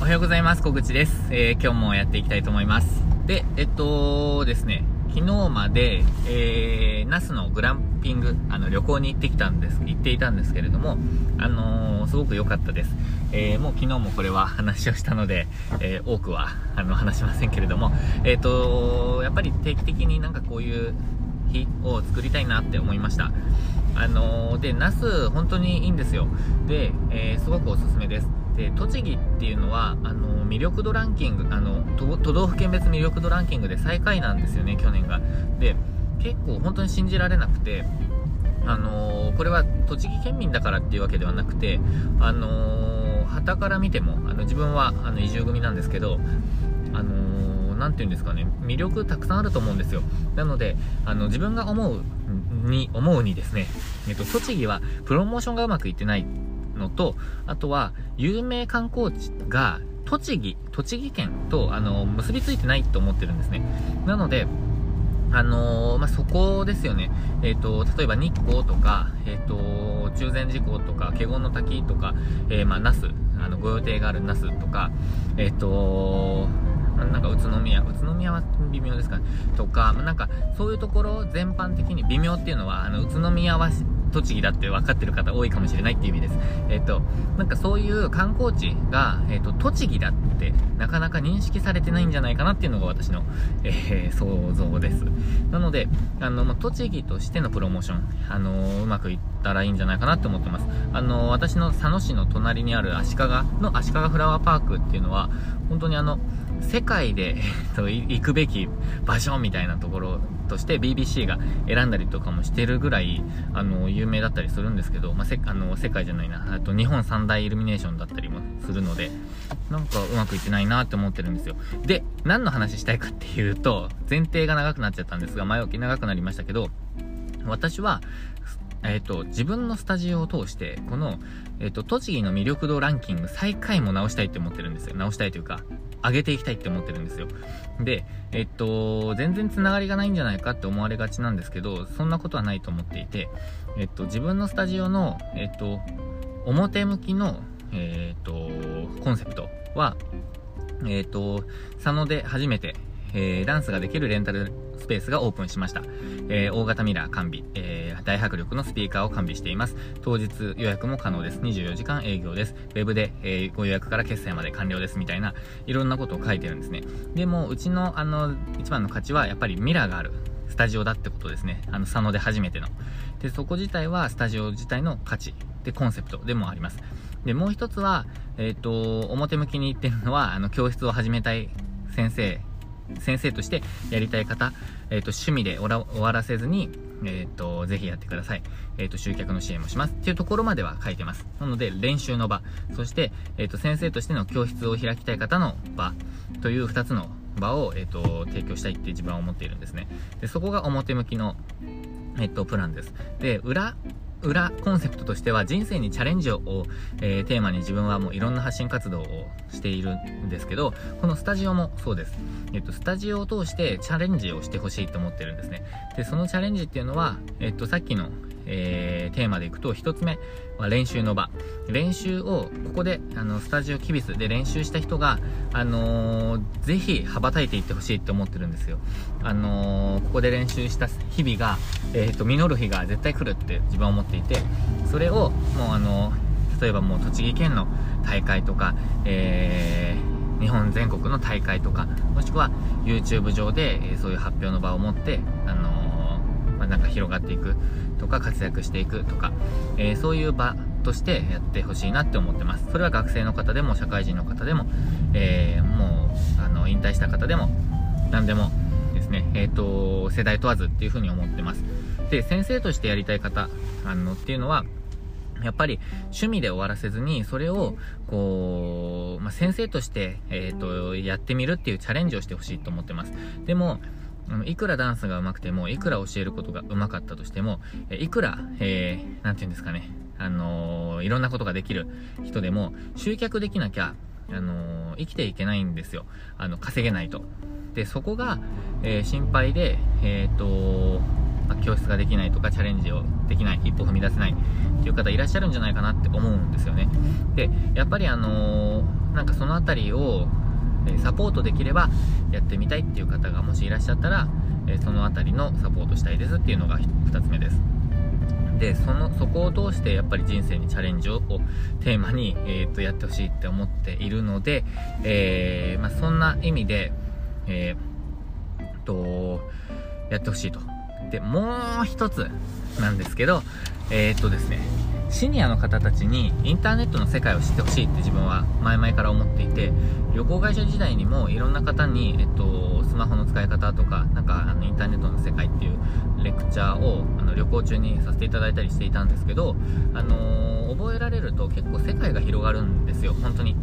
おはようございます。小口です。えー、今日もやっていきたいと思います。で、えっとですね、昨日まで、えー、那須のグランピング、あの、旅行に行ってきたんです、行っていたんですけれども、あのー、すごく良かったです。えー、もう昨日もこれは話をしたので、えー、多くは、あの、話しませんけれども、えっ、とやっぱり定期的になんかこういう日を作りたいなって思いました。あので、那須、本当にいいんですよ。で、えすごくおすすめです。で栃木っていうのはあの魅力度ランキングあの都道府県別魅力度ランキングで最下位なんですよね去年がで結構本当に信じられなくてあのー、これは栃木県民だからっていうわけではなくて、あのー、から見ても、あの自分はあの移住組なんですけど、あのー、ていうんですかね、魅力たくさんあると思うんですよ。なので、あの自分が思うに、思うにですね、えっと、栃木はプロモーションがうまくいってないのと、あとは、有名観光地が、栃木、栃木県と、あの、結びついてないと思ってるんですね。なので、あのー、まあ、そこですよね。えっ、ー、と、例えば日光とか、えっ、ー、と、中禅寺湖とか、華厳の滝とか、えまあ、那須、あの、ご予定がある那須とか、えっ、と、なんか宇都宮、宇都宮は微妙ですかね。とか、なんかそういうところ全般的に微妙っていうのは、あの、宇都宮は栃木だって分かってる方多いかもしれないっていう意味です。えっ、と、なんかそういう観光地が、えっ、と、栃木だってなかなか認識されてないんじゃないかなっていうのが私の、えー、想像です。なので、あの、ま栃木としてのプロモーション、あのうまくいったらいいんじゃないかなって思ってます。あの私の佐野市の隣にある足利の足利フラワーパークっていうのは、本当にあの、世界で、えっと行くべき場所みたいなところとして BBC が選んだりとかもしてるぐらい、あの、有名だったりするんですけど、まあ、せ、あの、世界じゃないな、あと日本三大イルミネーションだったりもするので、なんかうまくいってないなって思ってるんですよ。で、何の話したいかっていうと、前提が長くなっちゃったんですが、前置き長くなりましたけど、私は、えっ、ー、と、自分のスタジオを通して、この、えっ、ー、と、栃木の魅力度ランキング最下位も直したいって思ってるんですよ。直したいというか、上げていきたいって思ってるんですよ。で、えっ、ー、と、全然つながりがないんじゃないかって思われがちなんですけど、そんなことはないと思っていて、えっと、自分のスタジオの、えっと、表向きの、えっと、コンセプトは、えっと、佐野で初めて、えー、ダンスができるレンタルスペースがオープンしました。えー、大型ミラー完備、えー、大迫力のスピーカーを完備しています。当日予約も可能です。24時間営業です。ウェブで、え、ご予約から決済まで完了です。みたいな、いろんなことを書いてるんですね。でも、うちの、あの、一番の価値は、やっぱりミラーがある。スタジオだってことですね。あの、佐野で初めての。で、そこ自体は、スタジオ自体の価値。で、コンセプトでもあります。で、もう一つは、えっ、ー、と、表向きに言ってるのは、あの、教室を始めたい先生先生としてやりたい方、えっ、ー、と、趣味で終わらせずに、えっ、ー、と、ぜひやってください。えっ、ー、と、集客の支援もします。っていうところまでは書いてます。なので、練習の場、そして、えっ、と、先生としての教室を開きたい方の場、という2つの場を、えっ、と、提供したいって自分は思っているんですね。で、そこが表向きの、えっと、プランです。で、裏裏コンセプトとしては人生にチャレンジを、えー、テーマに自分はもういろんな発信活動をしているんですけど、このスタジオもそうです。えっと、スタジオを通してチャレンジをしてほしいと思ってるんですね。で、そのチャレンジっていうのは、えっと、さっきの、えー、テーマでいくと、一つ目は練習の場。練習を、ここで、あの、スタジオキビスで練習した人が、あのー、ぜひ羽ばたいていってほしいって思ってるんですよ。あのー、ここで練習した日々が、えっ、と、実る日が絶対来るって自分は思っていて、それを、もうあの例えばもう栃木県の大会とか、えー、日本全国の大会とか、もしくは YouTube 上で、えー、そういう発表の場を持って、あの、まあ、なんか広がっていくとか、活躍していくとか、えそういう場としてやってほしいなって思ってます。それは学生の方でも、社会人の方でも、えもう、あの、引退した方でも、何でもですね、えっ、と、世代問わずっていうふうに思ってます。で、先生としてやりたい方、あの、っていうのは、やっぱり趣味で終わらせずに、それを、こう、まあ、先生として、えっ、ー、と、やってみるっていうチャレンジをしてほしいと思ってます。でも、いくらダンスが上手くても、いくら教えることが上手かったとしても、いくら、えー、なんて言うんですかね、あのー、いろんなことができる人でも、集客できなきゃ、あのー、生きていけないんですよ。あの、稼げないと。で、そこが、えー、心配で、えっ、とま、教室ができないとかチャレンジをできない一歩踏み出せないっていう方いらっしゃるんじゃないかなって思うんですよねでやっぱりあのー、なんかその辺りをサポートできればやってみたいっていう方がもしいらっしゃったらその辺りのサポートしたいですっていうのが2つ目です。でそのそこを通してやっぱり人生にチャレンジをテーマに、えー、とやってほしいって思っているので、えー、まあ、そんな意味で、えー、とやってほしいと。でもう一つなんですけどえっ、とですね。シニアの方たちにインターネットの世界を知ってほしいって自分は前々から思っていて旅行会社時代にもいろんな方に、えっと、スマホの使い方とかなんかあのインターネットの世界っていうレクチャーをあの旅行中にさせていただいたりしていたんですけど、あのー、覚えられると結構世界が広がるんですよ本当に。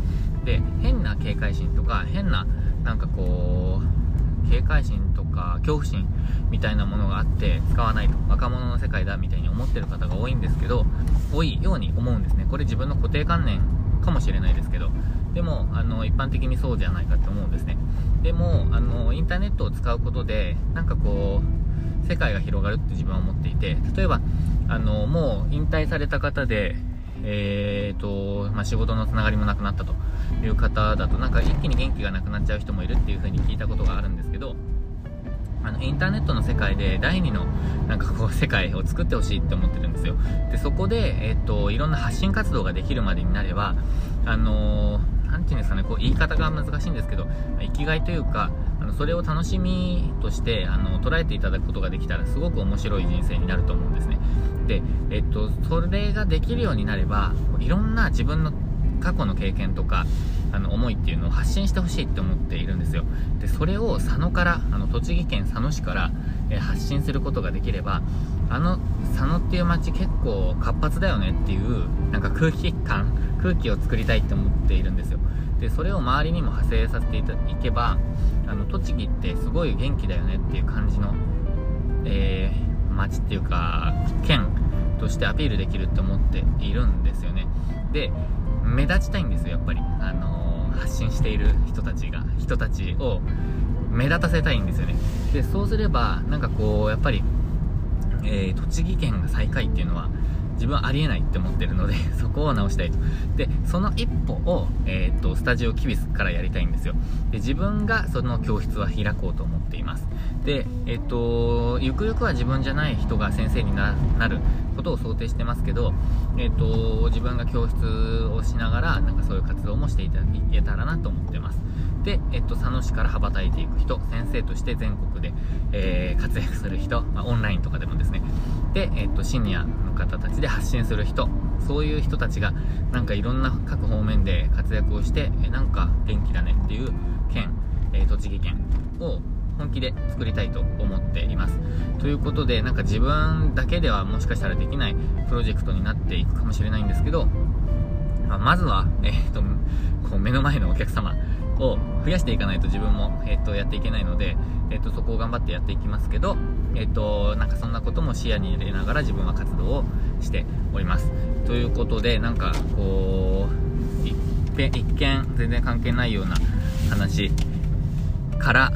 で変な警戒心とか変ななんかこう警戒心とか恐怖心みたいなものがあって使わないと若者の世界だみたいに思ってる方が多いんですけど多いように思うんですね。これ自分の固定観念かもしれないですけど。でもあの一般的にそうじゃないかって思うんですね。でもあのインターネットを使うことでなんかこう世界が広がるって自分は思っていて例えばあのもう引退された方でえーとまあ、仕事のつながりもなくなったと。いう方だとなんか一気に元気がなくなっちゃう人もいるっていう風に聞いたことがあるんですけどあのインターネットの世界で第2のなんかこう世界を作ってほしいって思ってるんですよ。でそこで、えーと、いろんな発信活動ができるまでになればあのー、ていうんですかねこう言い方が難しいんですけど生きがいというかのそれを楽しみとしてあの捉えていただくことができたらすごく面白い人生になると思うんですね。で、えっと、それができるようになればいろんな自分の過去の経験とかあの思いっていうのを発信してほしいって思っているんですよ。でそれを佐野からあの栃木県佐野市から、え発信することができればあの佐野っていう街結構活発だよねっていうなんか空気感空気を作りたいって思っているんですよ。でそれを周りにも派生させていけばあの栃木ってすごい元気だよねっていう感じの、えー、街っていうか県としてアピールできるって思っているんですよね。で目立ちたいんですよやっぱり。あのー、発信している人たちが人たちを目立たせたいんですよね。でそうすればなんかこうやっぱり、えー、栃木県が最下位っていうのは自分はありえないって思ってるので そこを直したいと。でその一歩を、えー、っとスタジオキビスからやりたいんですよ。で自分がその教室は開こうと思っています。でえー、とゆくゆくは自分じゃない人が先生になることを想定してますけど、えー、と自分が教室をしながらなんかそういう活動もしていただけたらなと思ってます。で、えっと、佐野市から羽ばたいていく人、先生として全国で、えー、活躍する人、まあ、オンラインとかでもですね、で、えっと、シニアの方たちで発信する人、そういう人たちが、なんかいろんな各方面で活躍をして、えなんか元気だねっていう県、えー、栃木県を本気で作りたいと思っています。ということで、なんか自分だけではもしかしたらできないプロジェクトになっていくかもしれないんですけど、ま、まずは、えー、と、こう目の前のお客様を増やしていかないと自分も、えっと、やっていけないので、えっと、そこを頑張ってやっていきますけど、えっと、なんかそんなことも視野に入れながら自分は活動をしております。ということで、なんか、こう、一一見全然関係ないような話から、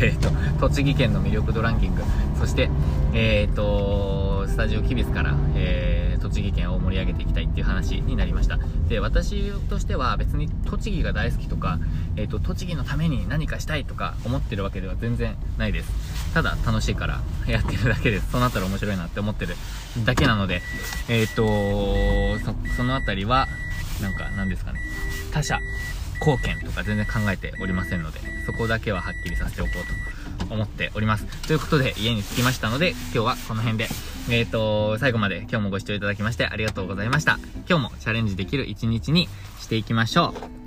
えっと、栃木県の魅力度ランキング、そして、えっと、スタジオキビスから、えー栃木県を盛り上げていきたいっていう話になりました。で私としては別に栃木が大好きとか、えーと、栃木のために何かしたいとか思ってるわけでは全然ないです。ただ楽しいからやってるだけです。そうなったら面白いなって思ってるだけなのでえっ、ー、とそその辺りはなんか何ですかね。他者貢献とか全然考えておりませんのでそこだけははっきりさせておこうと思っております。ということで家に着きましたので今日はこの辺で。えっ、ー、と、最後まで今日もご視聴いただきましてありがとうございました。今日もチャレンジできる一日にしていきましょう。